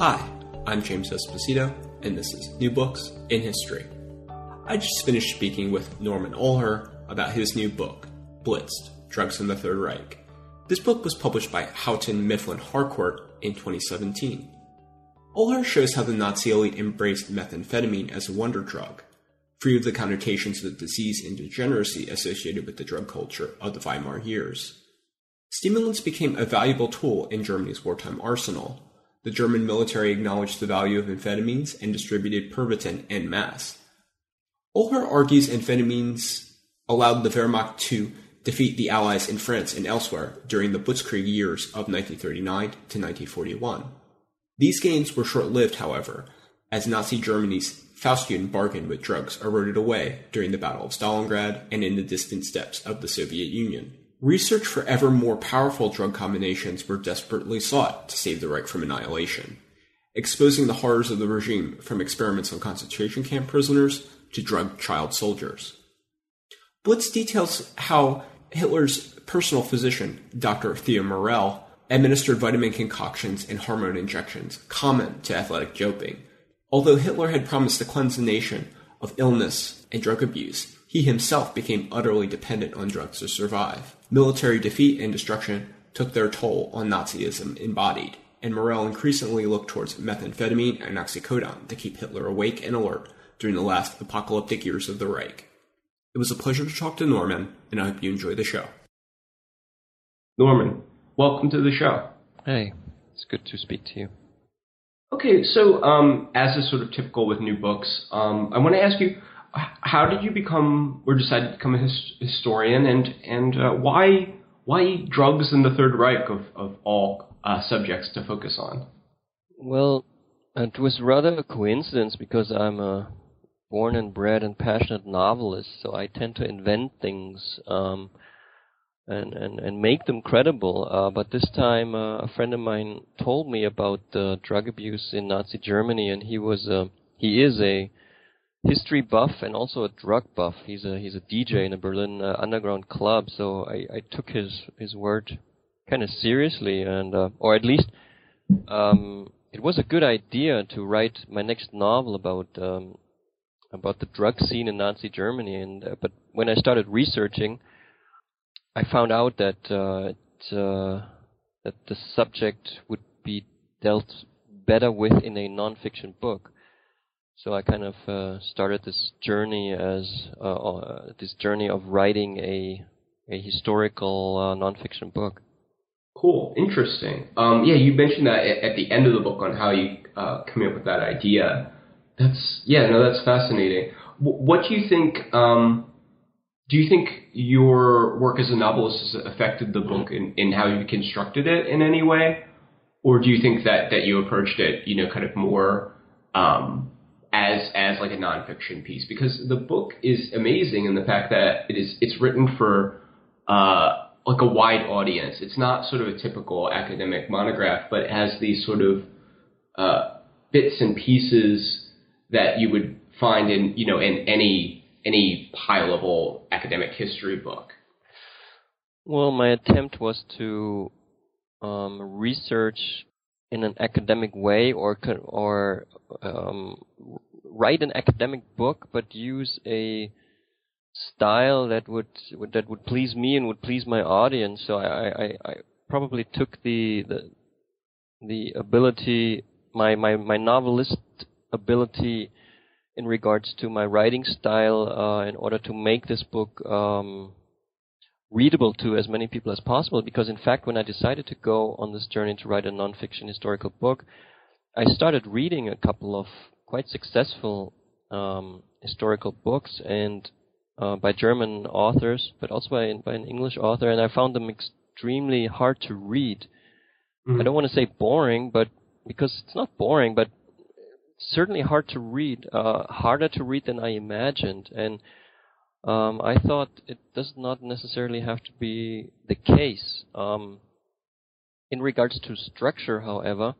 Hi, I'm James Esposito, and this is New Books in History. I just finished speaking with Norman Ohlers about his new book, Blitzed Drugs in the Third Reich. This book was published by Houghton Mifflin Harcourt in 2017. Ohlers shows how the Nazi elite embraced methamphetamine as a wonder drug, free of the connotations of disease and degeneracy associated with the drug culture of the Weimar years. Stimulants became a valuable tool in Germany's wartime arsenal the German military acknowledged the value of amphetamines and distributed Pervitin en masse. Ohlers argues amphetamines allowed the Wehrmacht to defeat the Allies in France and elsewhere during the Blitzkrieg years of 1939 to 1941. These gains were short lived, however, as Nazi Germany's Faustian bargain with drugs eroded away during the Battle of Stalingrad and in the distant steppes of the Soviet Union. Research for ever more powerful drug combinations were desperately sought to save the Reich from annihilation, exposing the horrors of the regime from experiments on concentration camp prisoners to drug child soldiers. Blitz details how Hitler's personal physician, Dr. Theo Morell, administered vitamin concoctions and hormone injections common to athletic doping. Although Hitler had promised to cleanse the nation of illness and drug abuse, he himself became utterly dependent on drugs to survive. Military defeat and destruction took their toll on Nazism embodied, and Morell increasingly looked towards methamphetamine and oxycodone to keep Hitler awake and alert during the last apocalyptic years of the Reich. It was a pleasure to talk to Norman, and I hope you enjoy the show. Norman, welcome to the show. Hey, it's good to speak to you. Okay, so um, as is sort of typical with new books, um, I want to ask you how did you become or decide to become a his, historian, and and uh, why why drugs in the Third Reich of of all uh, subjects to focus on? Well, it was rather a coincidence because I'm a born and bred and passionate novelist, so I tend to invent things. Um, and, and, and make them credible. Uh, but this time, uh, a friend of mine told me about uh, drug abuse in Nazi Germany, and he was a, he is a history buff and also a drug buff. He's a he's a DJ in a Berlin uh, underground club, so I, I took his his word kind of seriously, and uh, or at least um, it was a good idea to write my next novel about um, about the drug scene in Nazi Germany. And uh, but when I started researching, I found out that uh, it, uh, that the subject would be dealt better with in a nonfiction book. So I kind of uh, started this journey as uh, uh, this journey of writing a a historical uh, nonfiction book. Cool, interesting. Um, yeah, you mentioned that at the end of the book on how you uh, came up with that idea. That's yeah, no, that's fascinating. what do you think? Um, do you think your work as a novelist has affected the book in, in how you constructed it in any way, or do you think that that you approached it, you know, kind of more um, as as like a nonfiction piece because the book is amazing in the fact that it is it's written for uh, like a wide audience. It's not sort of a typical academic monograph, but it has these sort of uh, bits and pieces that you would find in you know in any any level academic history book. Well, my attempt was to um, research in an academic way or or um, write an academic book but use a style that would that would please me and would please my audience so I, I, I probably took the, the the ability my, my, my novelist ability in regards to my writing style uh, in order to make this book um, readable to as many people as possible. Because in fact, when I decided to go on this journey to write a nonfiction historical book, I started reading a couple of quite successful um, historical books and uh, by German authors, but also by, by an English author, and I found them extremely hard to read. Mm-hmm. I don't want to say boring, but because it's not boring, but certainly hard to read, uh, harder to read than I imagined. And um, I thought it does not necessarily have to be the case. Um, in regards to structure, however,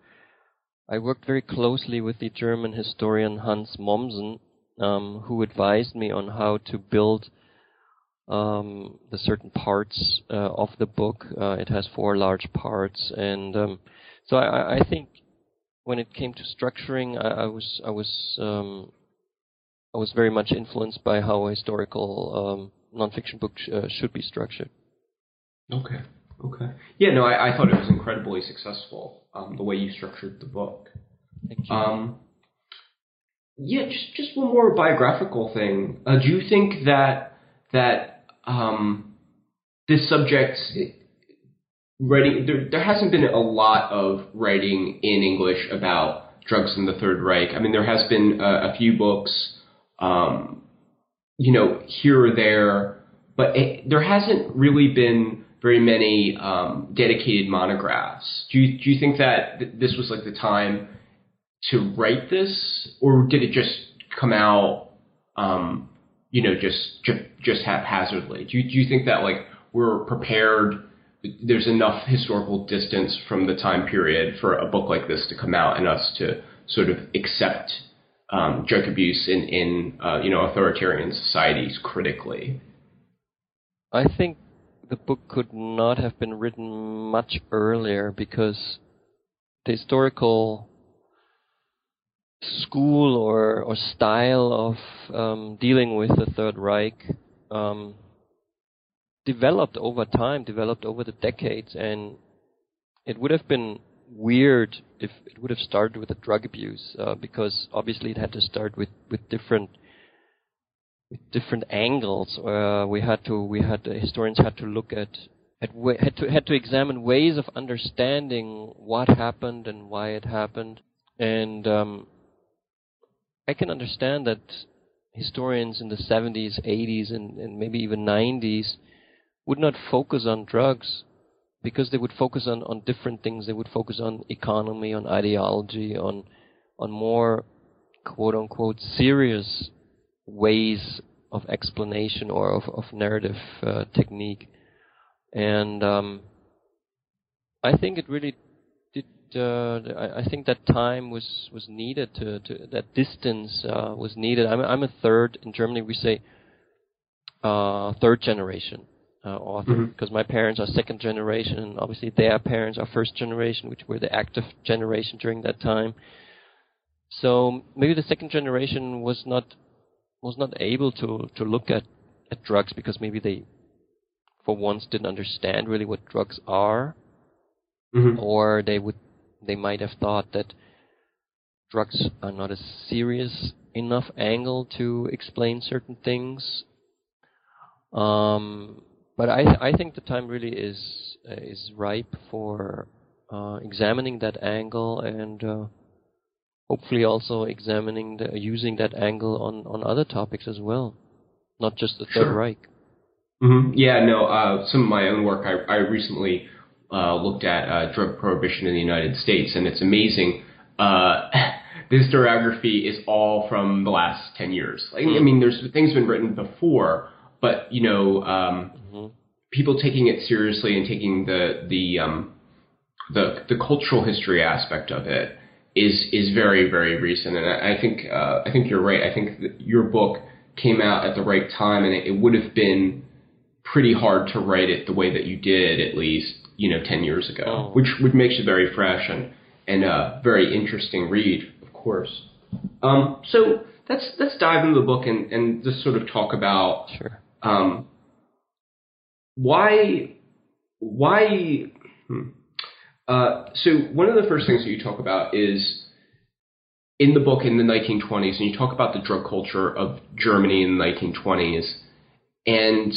I worked very closely with the German historian Hans Mommsen, um, who advised me on how to build um, the certain parts uh, of the book. Uh, it has four large parts, and um, so I, I, think when it came to structuring, I, I was I was um, I was very much influenced by how a historical um, nonfiction book sh- uh, should be structured. Okay. Okay. Yeah. No, I, I thought it was incredibly successful. Um, the way you structured the book. Thank you. Um, yeah, just just one more biographical thing. Uh, do you think that that um, this subject writing there, there hasn't been a lot of writing in English about drugs in the Third Reich. I mean, there has been a, a few books, um, you know, here or there, but it, there hasn't really been very many um, dedicated monographs. Do you do you think that th- this was like the time to write this, or did it just come out, um, you know, just just, just haphazardly? Do you, do you think that like we're prepared? there's enough historical distance from the time period for a book like this to come out and us to sort of accept um, drug abuse in, in uh, you know authoritarian societies critically. I think the book could not have been written much earlier because the historical school or, or style of um, dealing with the Third Reich um, developed over time, developed over the decades, and it would have been weird if it would have started with a drug abuse, uh, because obviously it had to start with, with different with different angles. Uh, we had to we had historians had to look at had, had to had to examine ways of understanding what happened and why it happened, and um, I can understand that historians in the 70s, 80s, and, and maybe even 90s would not focus on drugs because they would focus on, on different things. They would focus on economy, on ideology, on on more quote unquote serious ways of explanation or of, of narrative uh, technique. And um, I think it really did. Uh, I, I, think that time was was needed to, to that distance uh, was needed. I'm I'm a third in Germany. We say uh, third generation uh, author because mm-hmm. my parents are second generation, and obviously their parents are first generation, which were the active generation during that time. So maybe the second generation was not was not able to to look at at drugs because maybe they for once didn't understand really what drugs are, mm-hmm. or they would they might have thought that drugs are not a serious enough angle to explain certain things. Um, but I I think the time really is uh, is ripe for uh, examining that angle and uh, hopefully also examining the, using that angle on on other topics as well, not just the Third sure. Reich. Mm-hmm. Yeah, no. Uh, some of my own work, I, I recently uh, looked at uh, drug prohibition in the United States, and it's amazing. Uh, the historiography is all from the last ten years. Like, mm-hmm. I mean, there's things been written before, but you know, um, mm-hmm. people taking it seriously and taking the the um, the the cultural history aspect of it is is very very recent. And I, I think uh, I think you're right. I think your book came out at the right time, and it, it would have been pretty hard to write it the way that you did, at least you know ten years ago, oh. which which makes it very fresh and and a very interesting read, of course. Um, so let's let's dive into the book and, and just sort of talk about sure. Um, why? Why? Hmm. Uh, so one of the first things that you talk about is in the book in the 1920s, and you talk about the drug culture of Germany in the 1920s, and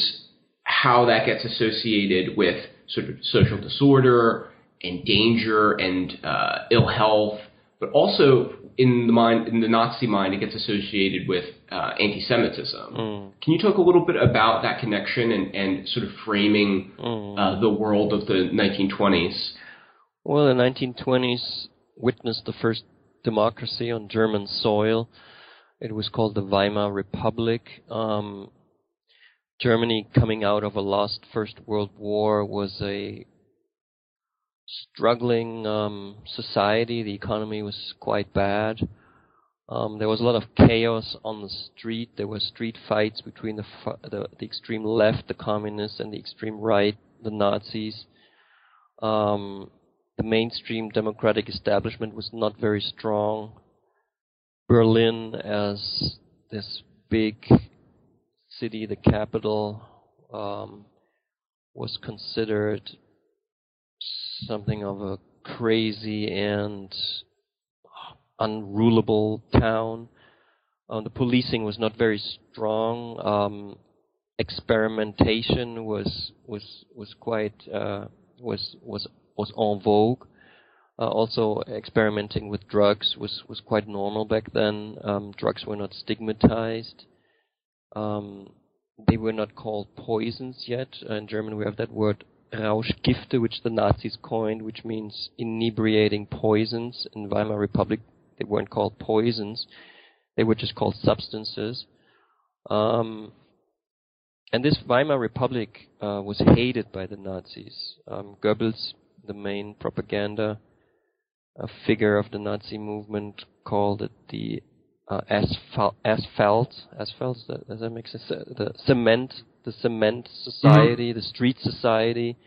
how that gets associated with sort of social disorder and danger and uh, ill health, but also in the mind in the Nazi mind, it gets associated with uh, anti-Semitism. Mm. Can you talk a little bit about that connection and, and sort of framing mm. uh, the world of the 1920s? Well, the 1920s witnessed the first democracy on German soil. It was called the Weimar Republic. Um, Germany, coming out of a lost First World War, was a struggling um, society. The economy was quite bad. Um, there was a lot of chaos on the street. There were street fights between the, the, the extreme left, the communists, and the extreme right, the Nazis. Um, the mainstream democratic establishment was not very strong. Berlin, as this big city, the capital, um, was considered something of a crazy and unrulable town. Um, the policing was not very strong. Um, experimentation was was was quite uh, was was was en vogue. Uh, also, experimenting with drugs was was quite normal back then. Um, drugs were not stigmatized. Um, they were not called poisons yet. in German, we have that word Rauschgifte, which the Nazis coined, which means inebriating poisons. In Weimar Republic, they weren't called poisons; they were just called substances. Um, and this Weimar Republic uh, was hated by the Nazis. Um, Goebbels, the main propaganda uh, figure of the Nazi movement, called it the uh, asphalt, asphalt, asphalt. Does that make sense? The cement, the cement society, mm-hmm. the street society.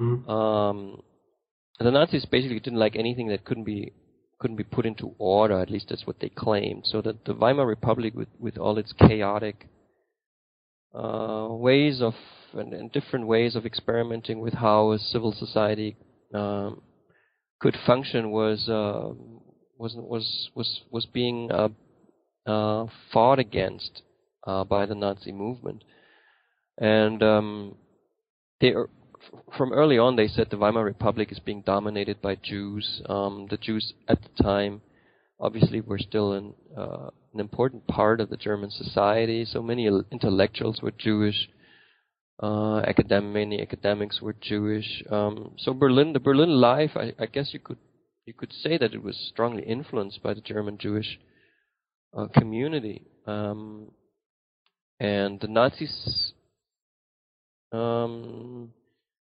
Mm-hmm. Um, the Nazis basically didn't like anything that couldn't be couldn't be put into order. At least that's what they claimed. So that the Weimar Republic, with with all its chaotic uh, ways of and, and, different ways of experimenting with how a civil society um, could function, was uh, was was was was being uh, uh, fought against uh, by the Nazi movement, and um, they are, from early on they said the Weimar Republic is being dominated by Jews. Um, the Jews at the time, obviously, were still in an important part of the German society. So many intellectuals were Jewish. Uh, many academics were Jewish. Um, so Berlin, the Berlin life, I, I guess you could you could say that it was strongly influenced by the German Jewish uh, community. Um, and the Nazis um,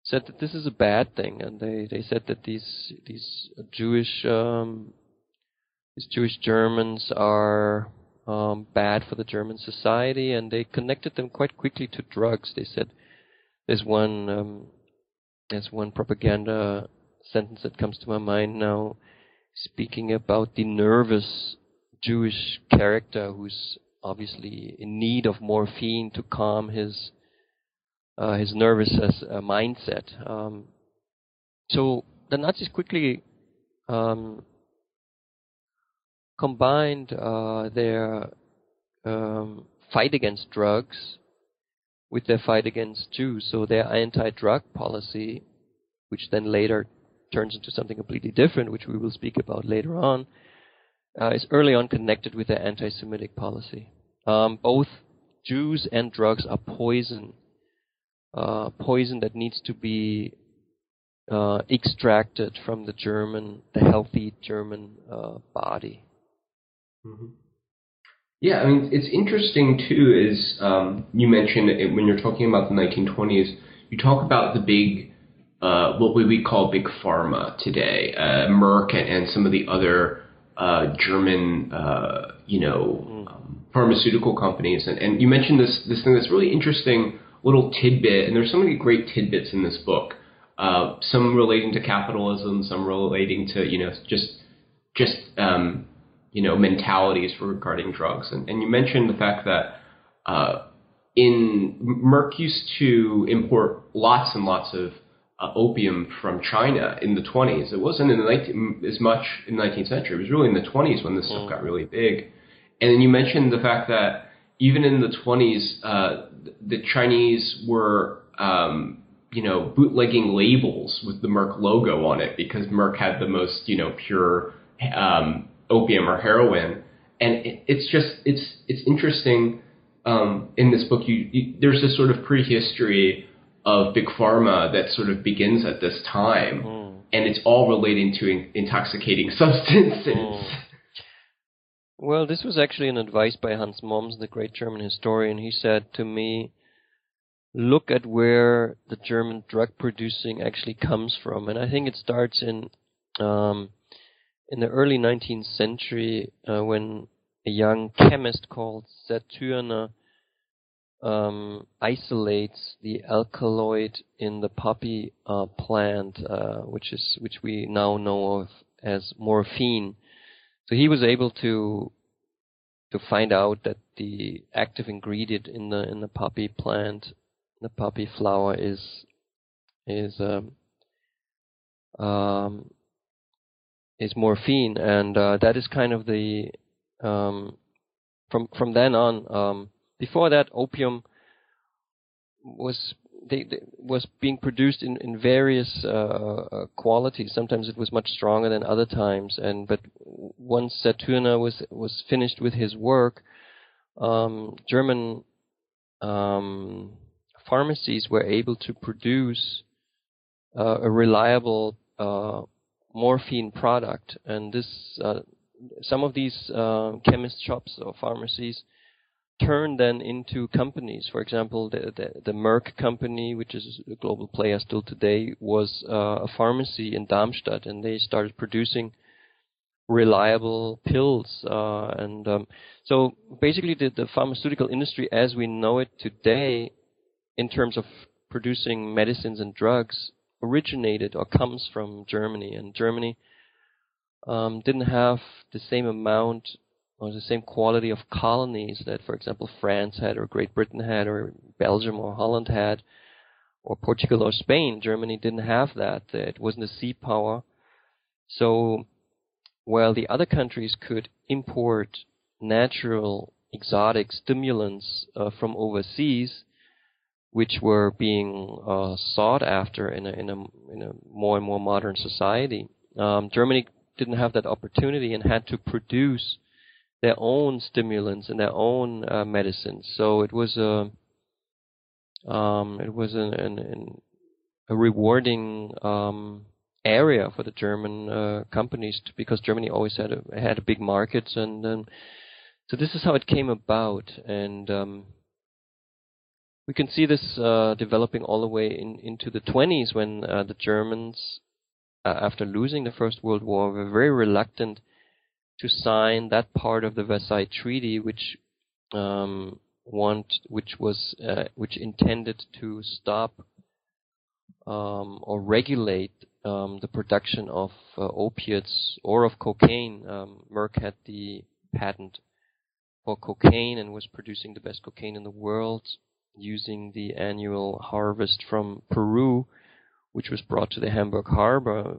said that this is a bad thing, and they, they said that these these Jewish um, these Jewish Germans are um, bad for the German society, and they connected them quite quickly to drugs. They said there's one um, there's one propaganda sentence that comes to my mind now, speaking about the nervous Jewish character who's obviously in need of morphine to calm his uh, his nervous uh, mindset. Um, so the Nazis quickly um, combined uh, their um, fight against drugs with their fight against Jews. So their anti-drug policy, which then later turns into something completely different, which we will speak about later on, uh, is early on connected with their anti Semitic policy. Um, both Jews and drugs are poison, uh, poison that needs to be uh, extracted from the German, the healthy German uh, body. Mm-hmm. Yeah, I mean, it's interesting too. Is um, you mentioned it, when you're talking about the 1920s, you talk about the big uh, what we, we call big pharma today, uh, Merck and, and, some of the other uh, German, uh, you know, mm. um, pharmaceutical companies. And, and you mentioned this this thing that's really interesting little tidbit, and there's so many great tidbits in this book. Uh, some relating to capitalism, some relating to you know just just um, you know mentalities regarding drugs. And, and you mentioned the fact that uh, in Merck used to import lots and lots of uh, opium from China in the 20s. It wasn't in the 19, as much in the 19th century. It was really in the 20s when this stuff mm. got really big. And then you mentioned the fact that even in the 20s, uh, the Chinese were, um, you know, bootlegging labels with the Merck logo on it because Merck had the most, you know, pure um, opium or heroin. And it, it's just, it's, it's interesting. Um, in this book, you, you, there's this sort of prehistory of big pharma that sort of begins at this time. Mm. and it's all relating to in- intoxicating substances. Mm. Well, this was actually an advice by Hans Mommsen, the great German historian. He said to me, look at where the German drug producing actually comes from. And I think it starts in um, in the early 19th century uh, when a young chemist called Sertürner um, isolates the alkaloid in the poppy uh, plant, uh, which is which we now know of as morphine. So he was able to to find out that the active ingredient in the in the poppy plant, the poppy flower, is is um, um, is morphine, and uh, that is kind of the um, from from then on. Um, before that, opium was they, they, was being produced in, in various uh, uh, qualities. Sometimes it was much stronger than other times. And but once Sertürner was was finished with his work, um, German um, pharmacies were able to produce uh, a reliable uh, morphine product. And this uh, some of these uh, chemist shops or pharmacies turned then into companies. For example, the, the, the Merck company, which is a global player still today, was uh, a pharmacy in Darmstadt, and they started producing reliable pills. Uh, and um, so basically, the, the pharmaceutical industry as we know it today, in terms of producing medicines and drugs, originated or comes from Germany. And Germany um, didn't have the same amount or the same quality of colonies that, for example, France had, or Great Britain had, or Belgium or Holland had, or Portugal or Spain. Germany didn't have that. It wasn't a sea power. So, while the other countries could import natural exotic stimulants uh, from overseas, which were being uh, sought after in a, in a, in a more and more modern society, um, Germany didn't have that opportunity and had to produce their own stimulants and their own uh, medicines. So it was a um, it was an, an, an a rewarding um, area for the German uh, companies to, because Germany always had a, had a big markets and um, so this is how it came about and um, we can see this uh, developing all the way in, into the 20s when uh, the Germans uh, after losing the First World War were very reluctant to sign that part of the Versailles Treaty, which um, want, which was, uh, which intended to stop um, or regulate um, the production of uh, opiates or of cocaine. Um, Merck had the patent for cocaine and was producing the best cocaine in the world using the annual harvest from Peru, which was brought to the Hamburg harbor,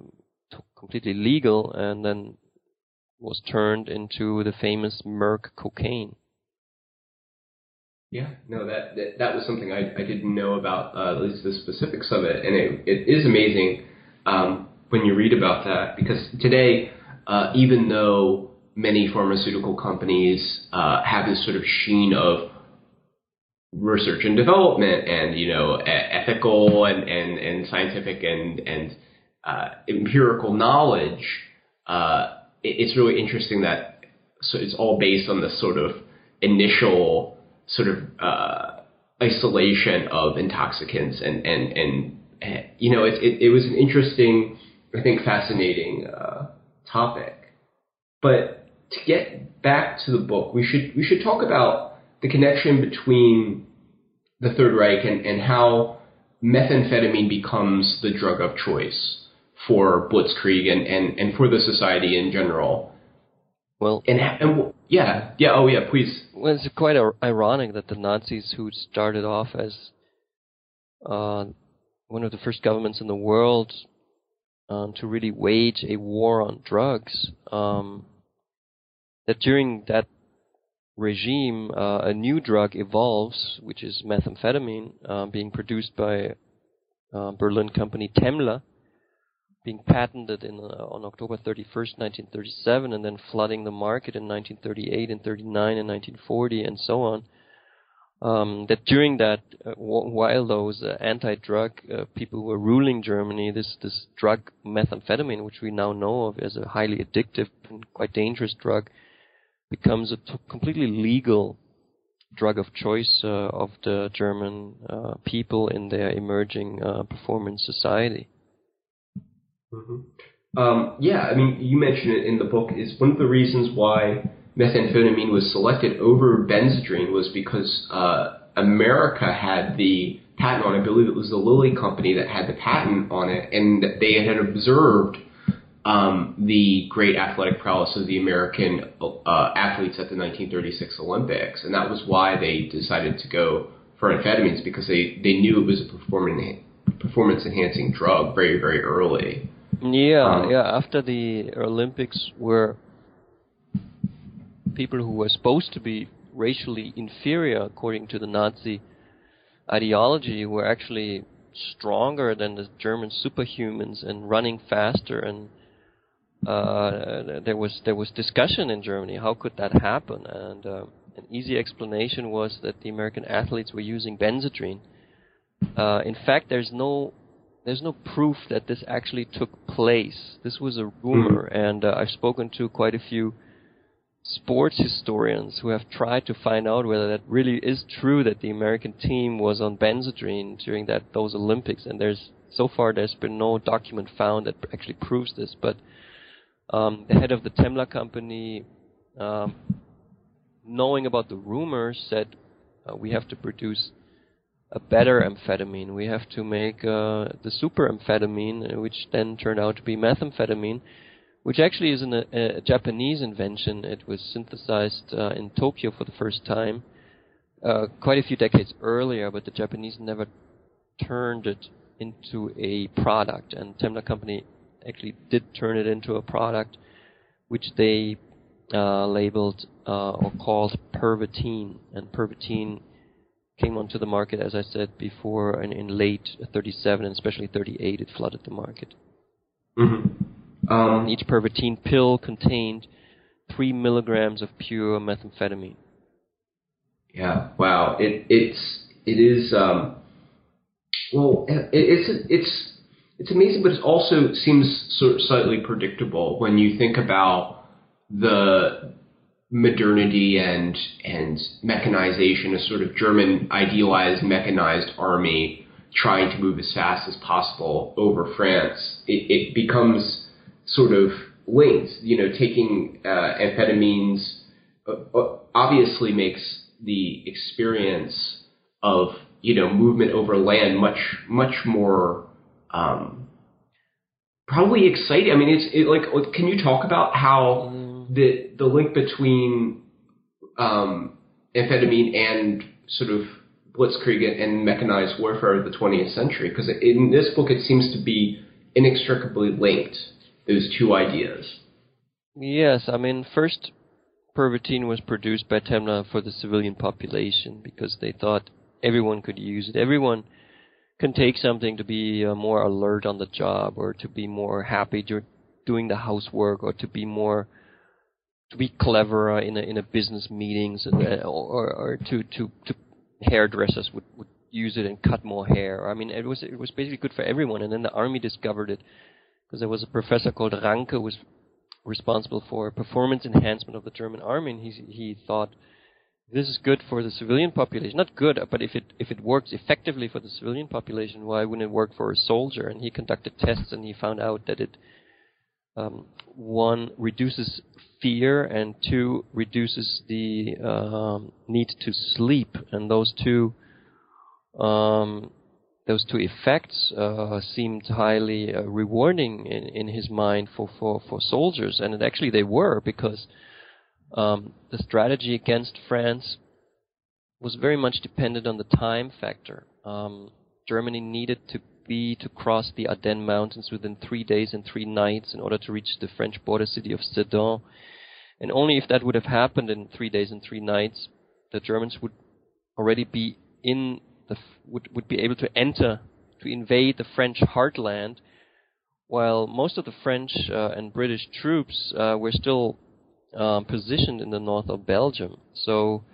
completely legal, and then was turned into the famous Merck cocaine. Yeah, no, that that, that was something I, I didn't know about, uh, at least the specifics of it, and it, it is amazing um, when you read about that because today, uh, even though many pharmaceutical companies uh, have this sort of sheen of research and development and you know ethical and, and, and scientific and and uh, empirical knowledge, uh, it's really interesting that so it's all based on this sort of initial sort of uh, isolation of intoxicants and and and you know it, it, it was an interesting I think fascinating uh, topic. But to get back to the book we should we should talk about the connection between the Third Reich and, and how methamphetamine becomes the drug of choice for Blitzkrieg and, and, and for the society in general. Well, and, and yeah, yeah, oh yeah, please. Well, it's quite ironic that the Nazis, who started off as uh, one of the first governments in the world um, to really wage a war on drugs, um, that during that regime, uh, a new drug evolves, which is methamphetamine, uh, being produced by uh, Berlin company Temmler, being patented in, uh, on October 31st, 1937, and then flooding the market in 1938 and 39 and 1940 and so on. um, that during that uh, while those uh, anti-drug people were ruling Germany, this this drug methamphetamine, which we now know of as a highly addictive and quite dangerous drug, becomes a t- completely legal drug of choice uh, of the German uh, people in their emerging uh, performance society. Mm-hmm. Um, yeah, I mean, you mentioned it in the book. Is one of the reasons why methamphetamine was selected over Benzedrine was because uh, America had the patent on it. I believe it was the Lilly company that had the patent on it, and they had observed um, the great athletic prowess of the American uh, athletes at the 1936 Olympics, and that was why they decided to go for amphetamines because they, they knew it was a performance performance enhancing drug very very early. Yeah, um, yeah. After the Olympics, were people who were supposed to be racially inferior according to the Nazi ideology were actually stronger than the German superhumans and running faster and uh, there was there was discussion in Germany how could that happen and uh, an easy explanation was that the American athletes were using Benzedrine. Uh, in fact, there's no there's no proof that this actually took place. This was a rumor, mm-hmm. and uh, I've spoken to quite a few sports historians who have tried to find out whether that really is true that the American team was on Benzedrine during that those Olympics, and there's so far there's been no document found that actually proves this. But um, the head of the Temmler company, um, knowing about the rumors, said uh, we have to produce a better amphetamine. We have to make uh, the super amphetamine, which then turned out to be methamphetamine which actually is an, a, a, Japanese invention. It was synthesized uh, in Tokyo for the first time uh, quite a few decades earlier, but the Japanese never turned it into a product. And Temmler Company actually did turn it into a product, which they uh, labeled uh, or called Pervitin. And Pervitin came onto the market, as I said before, in, in late 37 and especially 38, it flooded the market. Mm-hmm. Um, each Pervitin pill contained three milligrams of pure methamphetamine. Yeah, wow. It it's it is um, well, it, it's it's it's amazing, but it also seems sort of slightly predictable when you think about the modernity and and mechanization, a sort of German idealized mechanized army trying to move as fast as possible over France. It, it becomes sort of linked. You know, taking uh, amphetamines uh, uh, obviously makes the experience of you know movement over land much much more um, probably exciting. I mean, it's it, like can you talk about how mm. the the link between um, amphetamine and sort of blitzkrieg and mechanized warfare of the 20th century? Because in this book, it seems to be inextricably linked those two ideas. Yes, I mean, first, Pervitin was produced by Temmler for the civilian population because they thought everyone could use it. Everyone can take something to be uh, more alert on the job or to be more happy doing the housework or to be more to be clever in a in a business meetings and, uh, or or to to to hairdressers would, would use it and cut more hair. I mean, it was it was basically good for everyone. And then the army discovered it because there was a professor called Ranke who was responsible for performance enhancement of the German army, and he he thought this is good for the civilian population. Not good, but if it if it works effectively for the civilian population, why wouldn't it work for a soldier? And he conducted tests, and he found out that it um, one reduces fear, and two reduces the um, need to sleep, and those two um, those two effects uh, seemed highly uh, rewarding in, in his mind for, for, for soldiers, and it, actually they were because um, the strategy against France was very much dependent on the time factor. Um, Germany needed to be to cross the Ardennes Mountains within three days and three nights in order to reach the French border city of Sedan, and only if that would have happened in three days and three nights, the Germans would already be in the, would, would be able to enter, to invade the French heartland, while most of the French uh, and British troops uh, were still um, positioned in the north of Belgium. So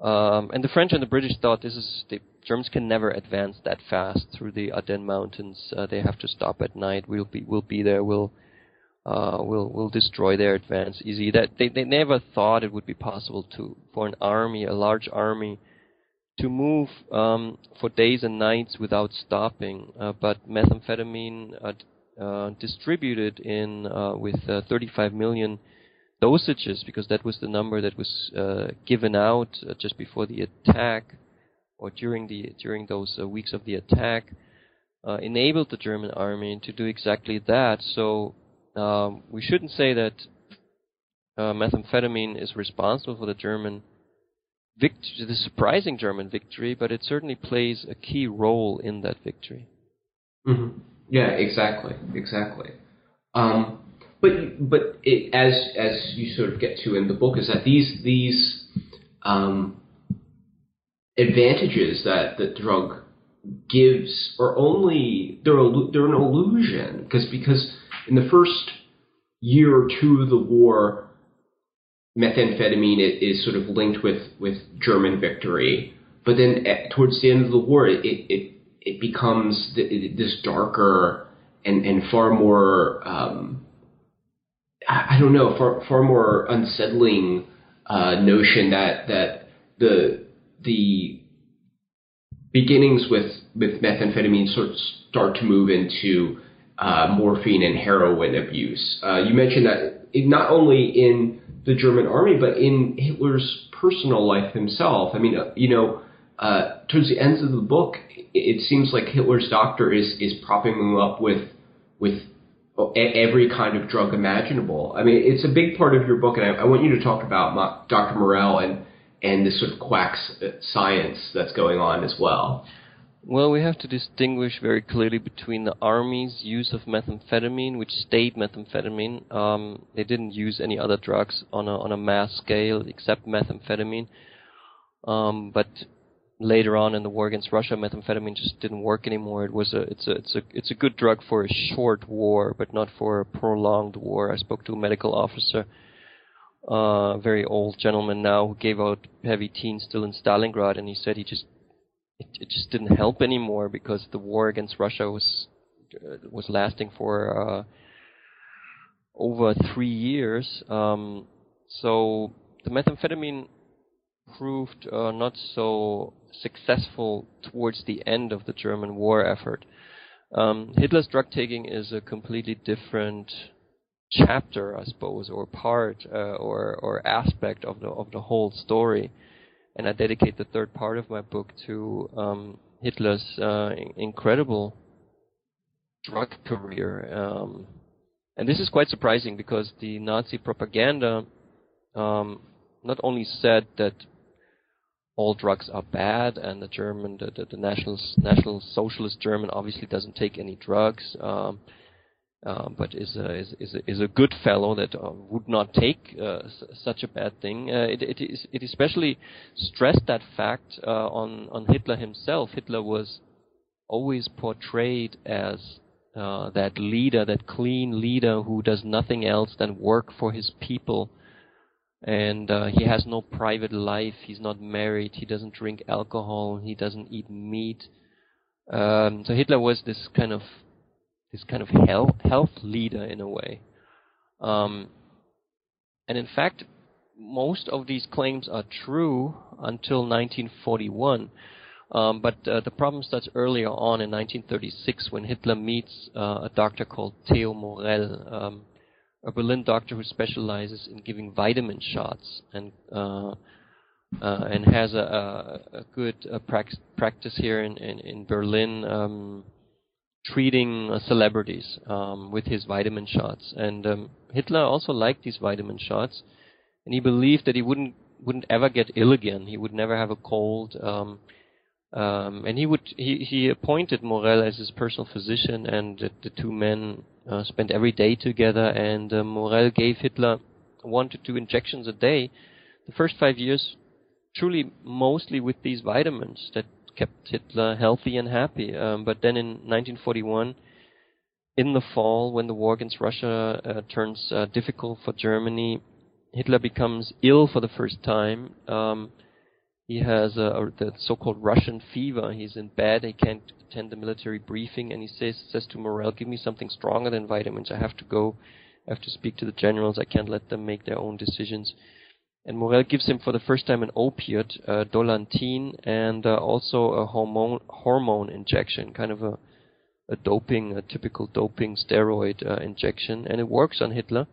Um, and the French and the British thought this is the Germans can never advance that fast through the Ardennes mountains. Uh, they have to stop at night. We'll be we'll be there. We'll uh, will will destroy their advance easy. That they they never thought it would be possible to for an army, a large army, to move um, for days and nights without stopping. Uh, but methamphetamine uh, uh distributed in uh, with uh, 35 million dosages, because that was the number that was given out just before the attack or during the during those weeks of the attack. enabled the German army to do exactly that. So um, we shouldn't say that uh, methamphetamine is responsible for the German victory, the surprising German victory, but it certainly plays a key role in that victory. Mm-hmm. Yeah, exactly, exactly. Um, but but it, as as you sort of get to in the book is that these these um, advantages that the drug gives are only they're they're an illusion because because in the first year or two of the war, methamphetamine is, sort of linked with, with German victory. But then at, towards the end of the war, it, it, it becomes this darker and, and far more, um, I, I don't know, far, far more unsettling uh, notion that, that the, the beginnings with, with methamphetamine sort of start to move into uh, morphine and heroin abuse. Uh, you mentioned that not only in the German army, but in Hitler's personal life himself. I mean, uh, you know, uh, towards the ends of the book, it seems like Hitler's doctor is is propping him up with with every kind of drug imaginable. I mean, it's a big part of your book, and I, I want you to talk about Dr. Morell and and the sort of quack uh, science that's going on as well. Well, we have to distinguish very clearly between the army's use of methamphetamine, which stayed methamphetamine. Um, they didn't use any other drugs on a on a mass scale except methamphetamine. Um, but later on in the war against Russia, methamphetamine just didn't work anymore. It was a it's a it's a it's a good drug for a short war, but not for a prolonged war. I spoke to a medical officer, a uh, very old gentleman now, who gave out heavy teens still in Stalingrad, and he said he just it, it just didn't help anymore because the war against Russia was uh, was lasting for uh, over three years. Um, so the methamphetamine proved uh, not so successful towards the end of the German war effort. Um, Hitler's drug taking is a completely different chapter, I suppose, or part uh, or or aspect of the of the whole story and I dedicate the third part of my book to um, Hitler's uh, incredible drug career. Um, and this is quite surprising because the Nazi propaganda um, not only said that all drugs are bad, and the German, the, the, the national national socialist German obviously doesn't take any drugs. Um, uh, but is a, is, is a, is a good fellow that uh, would not take uh, s- such a bad thing. Uh, it, it, is, it especially stressed that fact uh, on on Hitler himself. Hitler was always portrayed as uh, that leader, that clean leader who does nothing else than work for his people, and he has no private life. He's not married. He doesn't drink alcohol. He doesn't eat meat. Um, so Hitler was this kind of this kind of health health leader in a way. Um, and in fact, most of these claims are true until 1941. Um, but uh, the problem starts earlier on in 1936 when Hitler meets uh, a doctor called Theo Morell, um, a Berlin doctor who specializes in giving vitamin shots and uh, uh and has a, a, a good uh, practice here in, in, in Berlin. Um, treating uh, celebrities um, with his vitamin shots. And um, Hitler also liked these vitamin shots, and he believed that he wouldn't wouldn't ever get ill again. He would never have a cold. Um, um, and he would he, he appointed Morell as his personal physician, and the, the two men uh, spent every day together. And uh, Morell gave Hitler one to two injections a day. The first five years, truly mostly with these vitamins that kept Hitler healthy and happy. Um, but then in 1941, in the fall, when the war against Russia uh, turns uh, difficult for Germany, Hitler becomes ill for the first time. Um, he has a, the so-called Russian fever. He's in bed. He can't attend the military briefing, and he says says to Morell, "Give me something stronger than vitamins. I have to go. I have to speak to the generals. I can't let them make their own decisions." And Morell gives him for the first time an opiate, uh, Dolantin, and uh, also a hormone hormone injection, kind of a a doping, a typical doping steroid uh, injection, and it works on Hitler.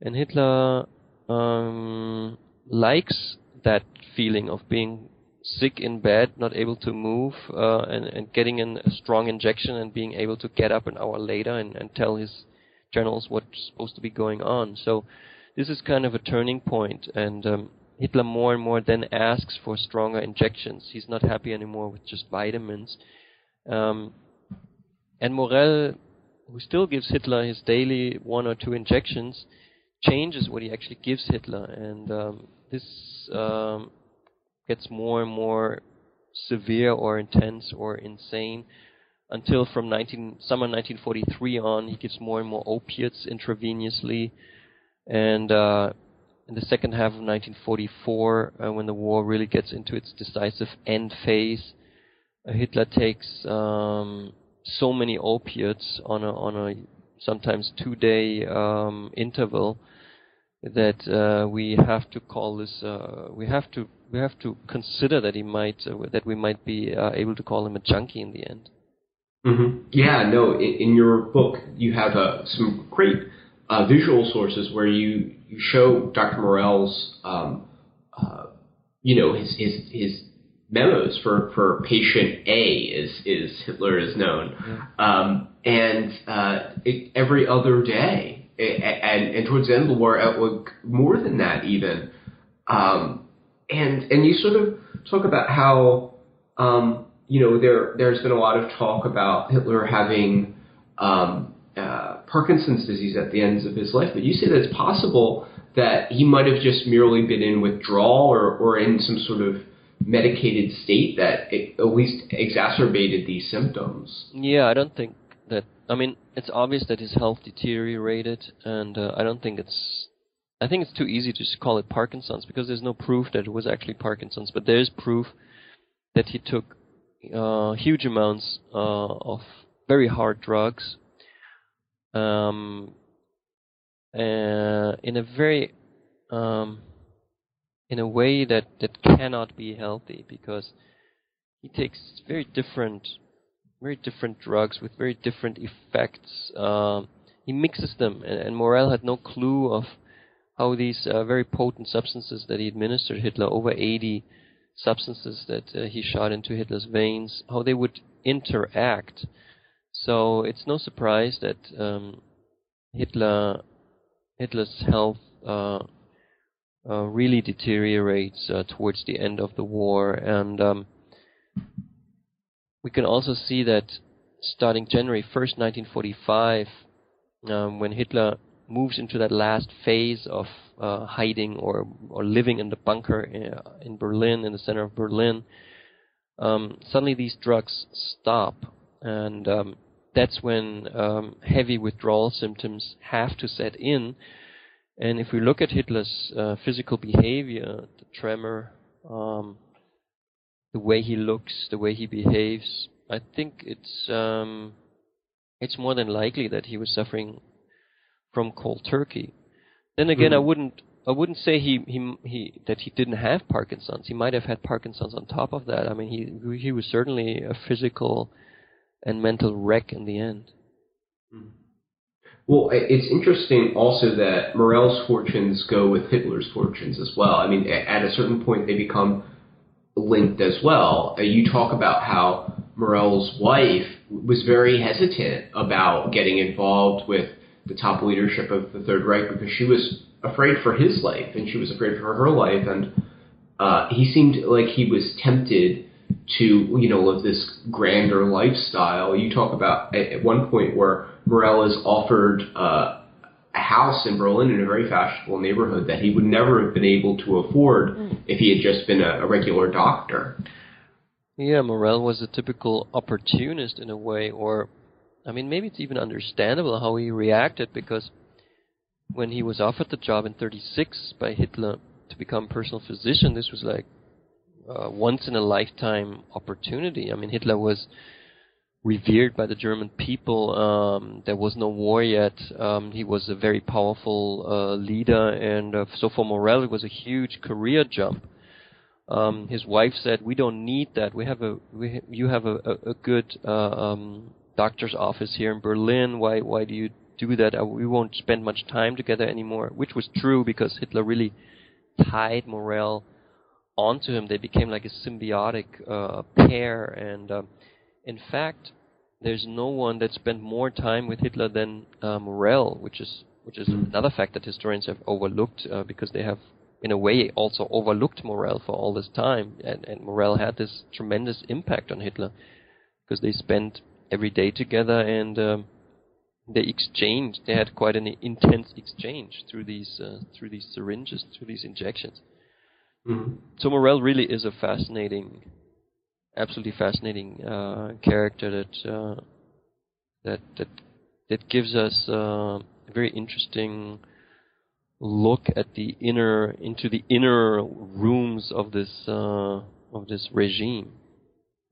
And Hitler um, likes that feeling of being sick in bed, not able to move, uh, and, and getting in a strong injection and being able to get up an hour later and, and tell his generals what's supposed to be going on. So this is kind of a turning point, and um, Hitler more and more then asks for stronger injections. He's not happy anymore with just vitamins. Um, and Morell, who still gives Hitler his daily one or two injections, changes what he actually gives Hitler, and um, this um, gets more and more severe or intense or insane until from 19, summer 1943 on, he gives more and more opiates intravenously. And uh, in the second half of 1944, uh, when the war really gets into its decisive end phase, uh, Hitler takes um, so many opiates on a on a sometimes two day um, interval that uh, we have to call this uh, we have to we have to consider that he might uh, that we might be uh, able to call him a junkie in the end. Mm-hmm. Yeah, no. In, in, your book, you have uh, some great uh, visual sources where you, you show Dr. Morell's um, you know his his his memos for, for patient A, is is Hitler is known, yeah. um, and uh, it, every other day, and and towards the end of the war, more than that even, um, and and you sort of talk about how um, you know there there's been a lot of talk about Hitler having um, uh, Parkinson's disease at the ends of his life, but you say that it's possible that he might have just merely been in withdrawal or, or in some sort of medicated state that it at least exacerbated these symptoms. Yeah, I don't think that. I mean, it's obvious that his health deteriorated, and uh, I don't think it's. I think it's too easy to just call it Parkinson's because there's no proof that it was actually Parkinson's, but there's proof that he took uh, huge amounts uh, of very hard drugs um, uh, in a very um, in a way that, that cannot be healthy because he takes very different very different drugs with very different effects. Um, he mixes them, and, and, Morell had no clue of how these uh, very potent substances that he administered Hitler, over 80 substances that uh, he shot into Hitler's veins, how they would interact. So it's no surprise that um, Hitler Hitler's health uh, uh, really deteriorates uh, towards the end of the war, and um, we can also see that starting January 1st, 1945, um, when Hitler moves into that last phase of uh, hiding or or living in the bunker in, uh, in Berlin, in the center of Berlin, um, suddenly these drugs stop, and um, that's when um, heavy withdrawal symptoms have to set in. And if we look at Hitler's uh, physical behavior, the tremor, um, the way he looks, the way he behaves, I think it's um, it's more than likely that he was suffering from cold turkey. Then again, mm-hmm. I wouldn't I wouldn't say he, he he that he didn't have Parkinson's. He might have had Parkinson's on top of that. I mean, he he was certainly a physical and mental wreck in the end. Mm-hmm. Well, it's interesting also that Morell's fortunes go with Hitler's fortunes as well. I mean, at a certain point, they become linked as well. Uh, you talk about how Morell's wife was very hesitant about getting involved with the top leadership of the Third Reich because she was afraid for his life and she was afraid for her life. And uh, he seemed like he was tempted to, you know, live this grander lifestyle. You talk about at one point where Morell is offered uh, house in Berlin in a very fashionable neighborhood that he would never have been able to afford mm. if he had just been a, a regular doctor. Yeah, Morell was a typical opportunist in a way, or I mean, maybe it's even understandable how he reacted because when he was offered the job in 36 by Hitler to become personal physician, this was like uh, once in a lifetime opportunity. I mean, Hitler was revered by the German people. Um, there was no war yet. Um, he was a very powerful uh, leader, and uh, so for Morell, it was a huge career jump. Um, his wife said, "We don't need that. We have a we, you have a, a, a good uh, um, doctor's office here in Berlin. Why why do you do that? Uh, we won't spend much time together anymore." Which was true because Hitler really tied Morell onto him. They became like a symbiotic uh, pair, and um, in fact, there's no one that spent more time with Hitler than uh, Morell, which is which is mm. another fact that historians have overlooked uh, because they have in a way also overlooked Morell for all this time, and, and Morell had this tremendous impact on Hitler because they spent every day together and um, they exchanged. They had quite an intense exchange through these uh, through these syringes, through these injections. Mm-hmm. So Morell really is a fascinating, absolutely fascinating uh, character that uh, that that that gives us uh, a very interesting look at the inner into the inner rooms of this uh, of this regime.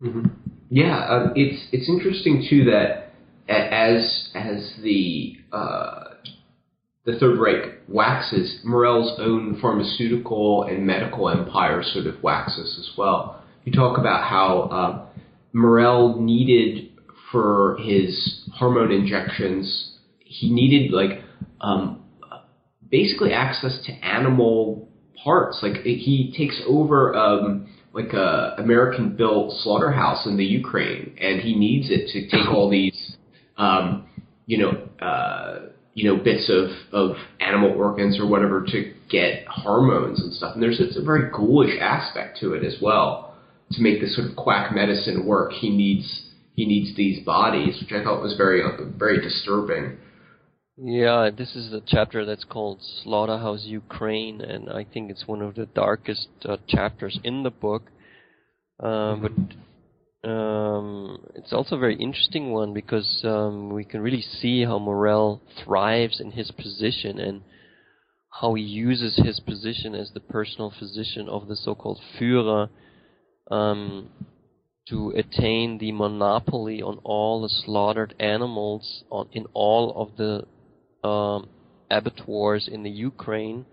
Mm-hmm. Yeah, um, it's it's interesting too that as as the uh, the Third Reich waxes, Morell's own pharmaceutical and medical empire sort of waxes as well. You talk about how uh, Morell needed for his hormone injections, he needed like um, basically access to animal parts. Like he takes over um, like a American built slaughterhouse in the Ukraine, and he needs it to take all these, um, you know, uh, you know, bits of of animal organs or whatever to get hormones and stuff. And there's it's a very ghoulish aspect to it as well. To make this sort of quack medicine work, he needs he needs these bodies, which I thought was very very disturbing. Yeah, this is a chapter that's called Slaughterhouse Ukraine, and I think it's one of the darkest uh, chapters in the book. Uh, but um, it's also a very interesting one because um, we can really see how Morell thrives in his position and how he uses his position as the personal physician of the so-called Führer um, to attain the monopoly on all the slaughtered animals on, in all of the um, abattoirs in the Ukraine,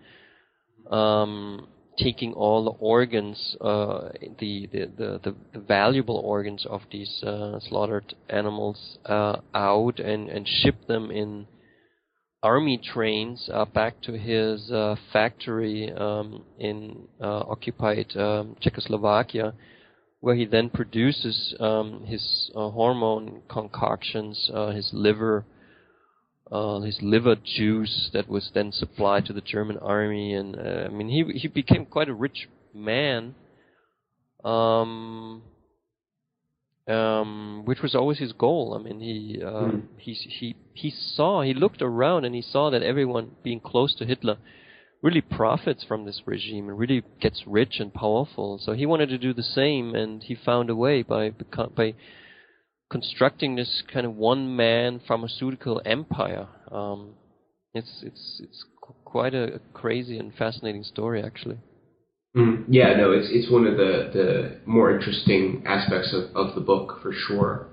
um, taking all the organs, uh, the, the, the, the, valuable organs of these uh, slaughtered animals uh, out and, and ship them in army trains uh, back to his uh, factory um, in uh, occupied um, Czechoslovakia, where he then produces um, his hormone concoctions, his liver uh, his liver juice that was then supplied to the German army, and uh, I mean he he became quite a rich man, um, um, which was always his goal. I mean he uh, mm. he he he saw he looked around and he saw that everyone being close to Hitler really profits from this regime and really gets rich and powerful. So he wanted to do the same, and he found a way by by constructing this kind of one-man pharmaceutical empire. Um, it's it's it's quite a, crazy and fascinating story, actually. Mm, yeah, no, it's it's one of the, the more interesting aspects of, of the book for sure.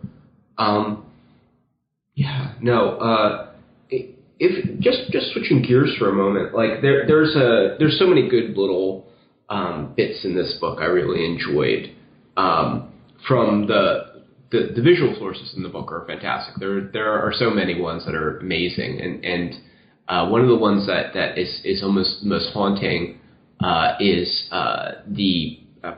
Um, yeah, no, uh, if just just switching gears for a moment, like there there's a there's so many good little um, bits in this book I really enjoyed. Um, from the the, the visual sources in the book are fantastic. There there are so many ones that are amazing, and and uh, one of the ones that that is is almost most haunting uh, is uh, the uh,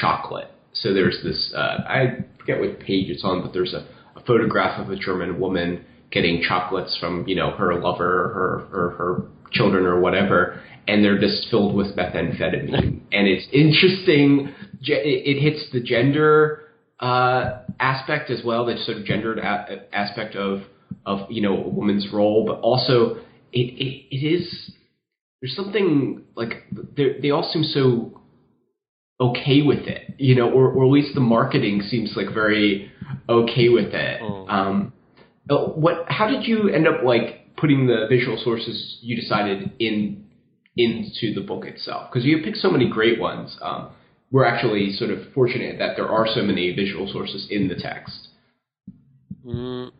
chocolate. So there's this uh, I forget what page it's on, but there's a, a photograph of a German woman getting chocolates from you know her lover, or her her her children or whatever, and they're just filled with methamphetamine. and it's interesting. It hits the gender uh, aspect as well, the sort of gendered a- aspect of of you know a woman's role, but also it it, it is there's something like they all seem so okay with it, you know, or or at least the marketing seems like very okay with it. Oh. Um, uh, what? How did you end up like putting the visual sources you decided in into the book itself? Because you picked so many great ones. Um, we're actually sort of fortunate that there are so many visual sources in the text. Mm,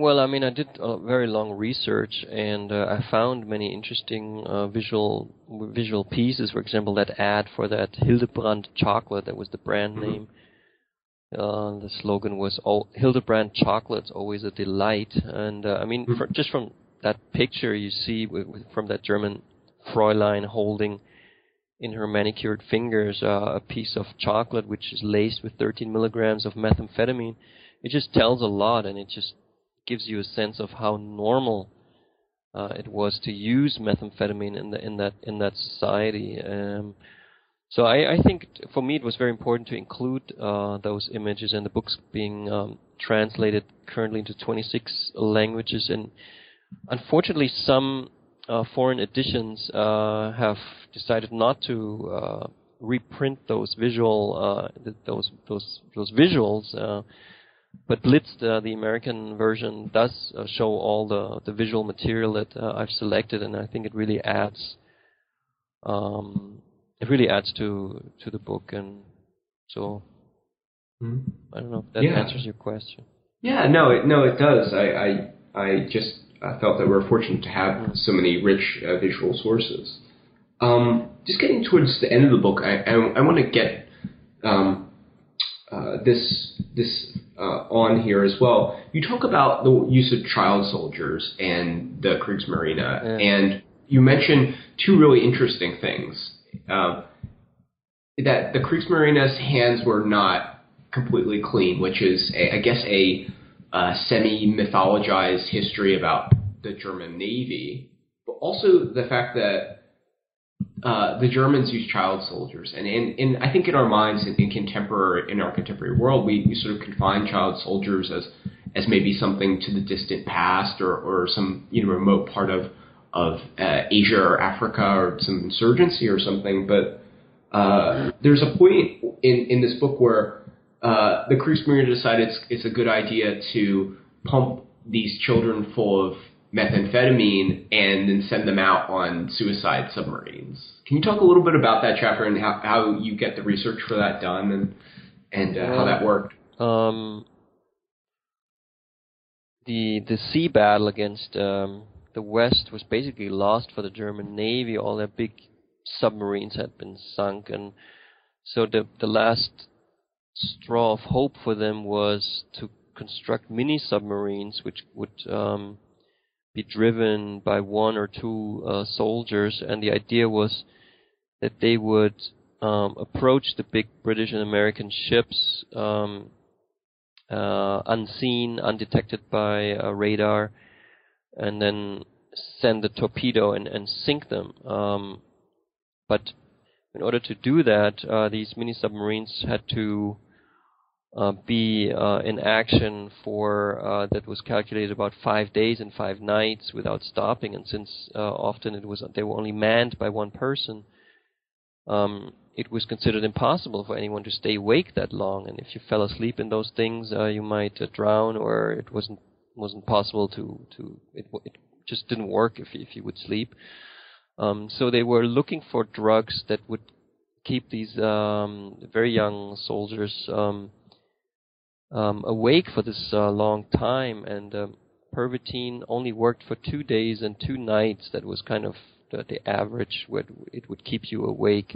well, I mean, I did a very long research, and uh, I found many interesting uh, visual visual pieces. For example, that ad for that Hildebrand chocolate that was the brand mm-hmm. name. Uh, the slogan was oh, Hildebrand chocolates always a delight, and uh, I mean, mm-hmm. for, just from that picture you see with, with, from that German Fräulein holding in her manicured fingers uh, a piece of chocolate which is laced with 13 milligrams of methamphetamine. It just tells a lot, and it just gives you a sense of how normal uh, it was to use methamphetamine in the in that in that society. Um, so I, I, think for me it was very important to include uh, those images and the books being um, translated currently into 26 languages and unfortunately some uh, foreign editions uh, have decided not to uh, reprint those visual uh, those those those visuals. Uh, but Blitzed, the American version, does uh, show all the, the visual material that I've selected, and I think it really adds um, it really adds to to the book, and so mm-hmm. I don't know if that yeah. answers your question. Yeah, no, it, no, it does. I I, I just I felt that we're fortunate to have so many rich uh, visual sources. Um, just getting towards the end of the book, I, I, I want to get um, uh, this this uh, on here as well. You talk about the use of child soldiers and the Kriegsmarine, yeah. and you mention two really interesting things. Um, that the Kriegsmarine's hands were not completely clean, which is, a, I guess, a uh, semi-mythologized history about the German Navy, but also the fact that uh, the Germans used child soldiers, and in, in I think in our minds, in, in contemporary in our contemporary world, we, we sort of confine child soldiers as as maybe something to the distant past or, or some you know remote part of of uh, Asia or Africa or some insurgency or something. But uh, there's a point in in this book where uh, the Kriegsmarine decided it's, it's a good idea to pump these children full of methamphetamine and then send them out on suicide submarines. Can you talk a little bit about that chapter and how, how you get the research for that done and and uh, how that worked? Um, the the sea battle against um, the West was basically lost for the German Navy. All their big submarines had been sunk, and so the the last straw of hope for them was to construct mini submarines, which would um, be driven by one or two uh, soldiers, and the idea was that they would um, approach the big British and American ships um, uh, unseen, undetected by radar, and then send the torpedo and, and sink them. Um, but in order to do that, uh, these mini submarines had to uh, be uh, in action for uh, that was calculated about five days and five nights without stopping. And since uh, often it was they were only manned by one person, um, it was considered impossible for anyone to stay awake that long. And if you fell asleep in those things, uh, you might drown, or it wasn't wasn't possible to to it, it just didn't work if if you would sleep. Um, so they were looking for drugs that would keep these um, very young soldiers um, um, awake for this uh, long time, and um, Pervitin only worked for two days and two nights. That was kind of the, the average. It would keep you awake.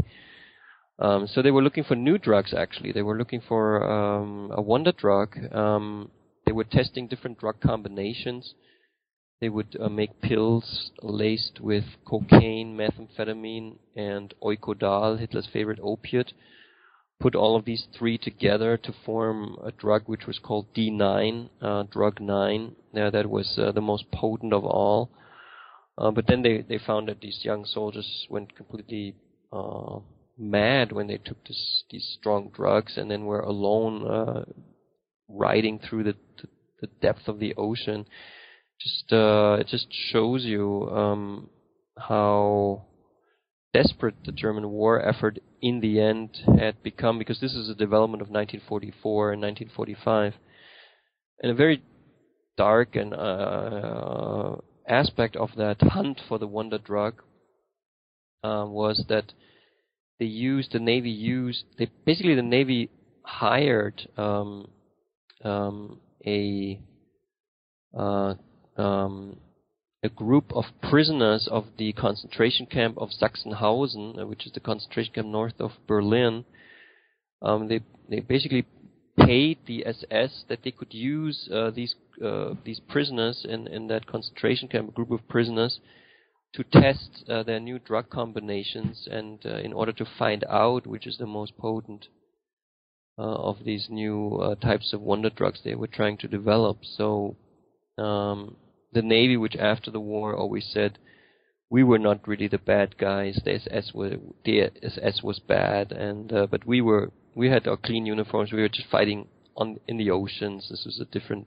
Um, so they were looking for new drugs. Actually, they were looking for um, a wonder drug. Um, they were testing different drug combinations. They would uh, make pills laced with cocaine, methamphetamine, and Eukodal, Hitler's favorite opiate put all of these three together to form a drug which was called D9, uh, drug 9. Yeah, that was uh, the most potent of all. Uh, but then they, they found that these young soldiers went completely uh, mad when they took this, these strong drugs and then were alone uh, riding through the, the, depth of the ocean. Just uh, it just shows you um, how desperate the German war effort in the end had become, because this is a development of 1944 and 1945, and a very dark and uh, aspect of that hunt for the wonder drug uh, was that they used the Navy used they basically the Navy hired um, um, a uh, um, a group of prisoners of the concentration camp of Sachsenhausen, uh, which is the concentration camp north of Berlin. Um, they they basically paid the SS that they could use uh, these uh, these prisoners in, in that concentration camp, a group of prisoners, to test uh, their new drug combinations, and uh, in order to find out which is the most potent uh, of these new types of wonder drugs they were trying to develop. So um, the Navy, which after the war always said we were not really the bad guys, the SS were the SS was bad, and but we were we had our clean uniforms. We were just fighting on in the oceans. This was a different.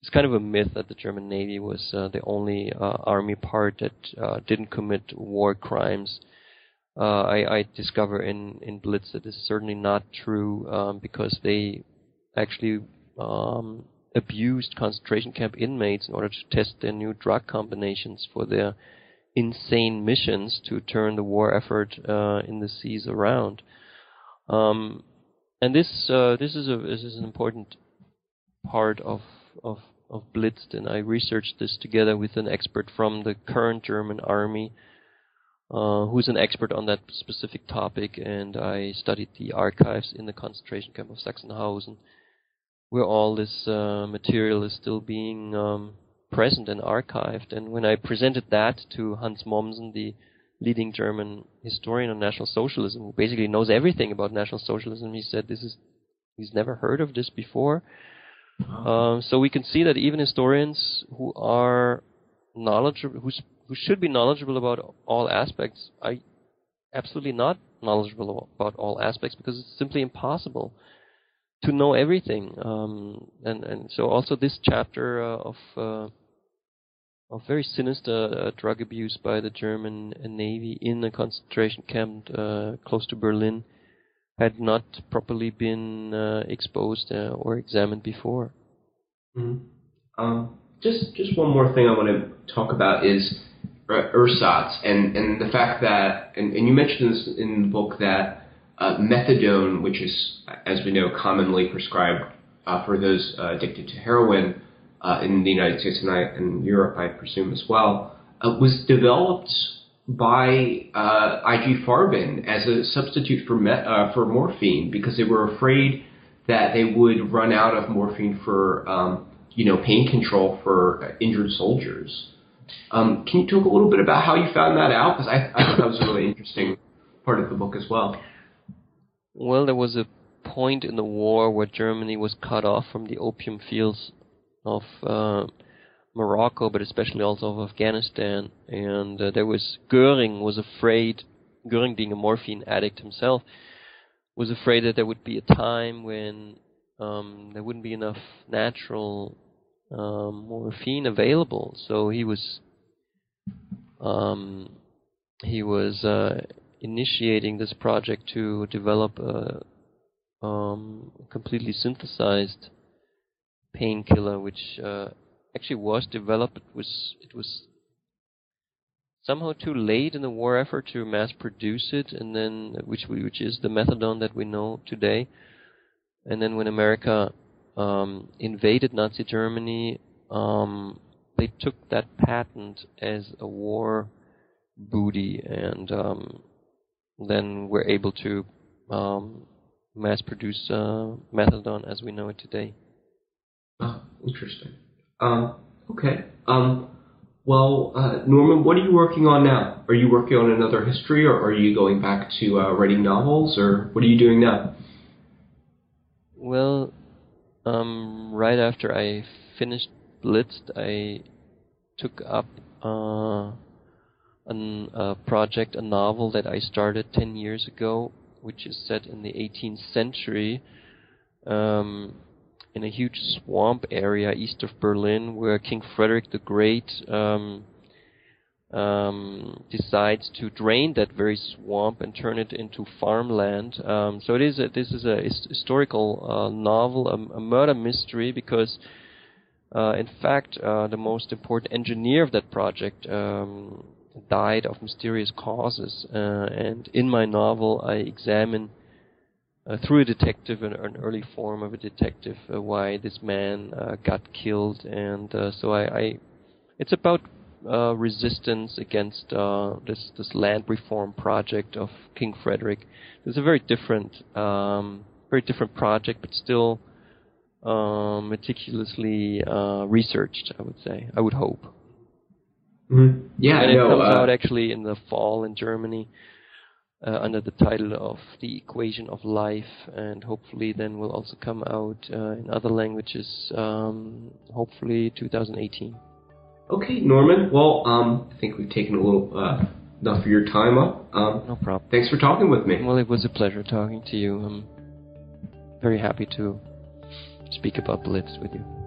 It's kind of a myth that the German Navy was uh, the only uh, army part that uh, didn't commit war crimes. Uh, I, I, discover in in Blitzed that is certainly not true um, because they actually um, abused concentration camp inmates in order to test their new drug combinations for their insane missions to turn the war effort uh, in the seas around. Um, and this uh, this is a this is an important part of of of Blitzed, and I researched this together with an expert from the current German army, uh, who's an expert on that specific topic, and I studied the archives in the concentration camp of Sachsenhausen, where all this uh, material is still being um, present and archived. And when I presented that to Hans Mommsen, the leading German historian on National Socialism, who basically knows everything about National Socialism. He said this is he's never heard of this before. Um, so we can see that even historians who are knowledgeable, who who should be knowledgeable about all aspects, are absolutely not knowledgeable about all aspects because it's simply impossible to know everything. Um, and and so also this chapter uh, of uh, of very sinister uh, drug abuse by the German uh, Navy in a concentration camp uh, close to Berlin had not properly been uh, exposed or examined before. Mm-hmm. Um, just just one more thing I want to talk about is ersatz and and the fact that and, and you mentioned this in the book that methadone, which is as we know commonly prescribed for those addicted to heroin uh, in the United States and, I, and Europe, I presume as well, uh, was developed by uh, IG Farben as a substitute for uh, for morphine because they were afraid that they would run out of morphine for um, you know pain control for injured soldiers. Um, can you talk a little bit about how you found that out? Because I, I thought that was a really interesting part of the book as well. Well, there was a point in the war where Germany was cut off from the opium fields of uh, Morocco, but especially also of Afghanistan. And uh, there was Goering was afraid, Goering being a morphine addict himself, was afraid that there would be a time when um, there wouldn't be enough natural um, morphine available. So he was um, he was uh, initiating this project to develop a um, completely synthesized painkiller, which uh, actually was developed. It was it was somehow too late in the war effort to mass produce it, and then which we, which is the methadone that we know today. And then when America um, invaded Nazi Germany, um, they took that patent as a war booty, and um, then we're able to um, mass produce uh, methadone as we know it today. Oh, interesting. Um, okay. Um, well, uh, Norman, what are you working on now? Are you working on another history, or are you going back to uh, writing novels, or what are you doing now? Well, um, right after I finished Blitzed, I took up uh, an, a project, a novel that I started 10 years ago, which is set in the 18th century. Um, in a huge swamp area east of Berlin where King Frederick the Great um, um, decides to drain that very swamp and turn it into farmland. Um, so it is a, this is a historical uh, novel, a, a, murder mystery, because uh, in fact uh, the most important engineer of that project, um, died of mysterious causes. Uh, and in my novel, I examine uh, through a detective, an, an, early form of a detective, uh, why this man uh, got killed. And uh, so I, I, it's about uh, resistance against this this land reform project of King Frederick. It's a very different, um, very different project, but still um, meticulously researched. I would say. I would hope. Mm-hmm. Yeah, and it no, comes uh, out actually in the fall in Germany uh, under the title of The Equation of Life, and hopefully then will also come out uh, in other languages, um, hopefully 2018. Okay, Norman. Well, um, I think we've taken a little uh, enough of your time up. Um, no problem. Thanks for talking with me. Well, it was a pleasure talking to you. I'm very happy to speak about Blitzed with you.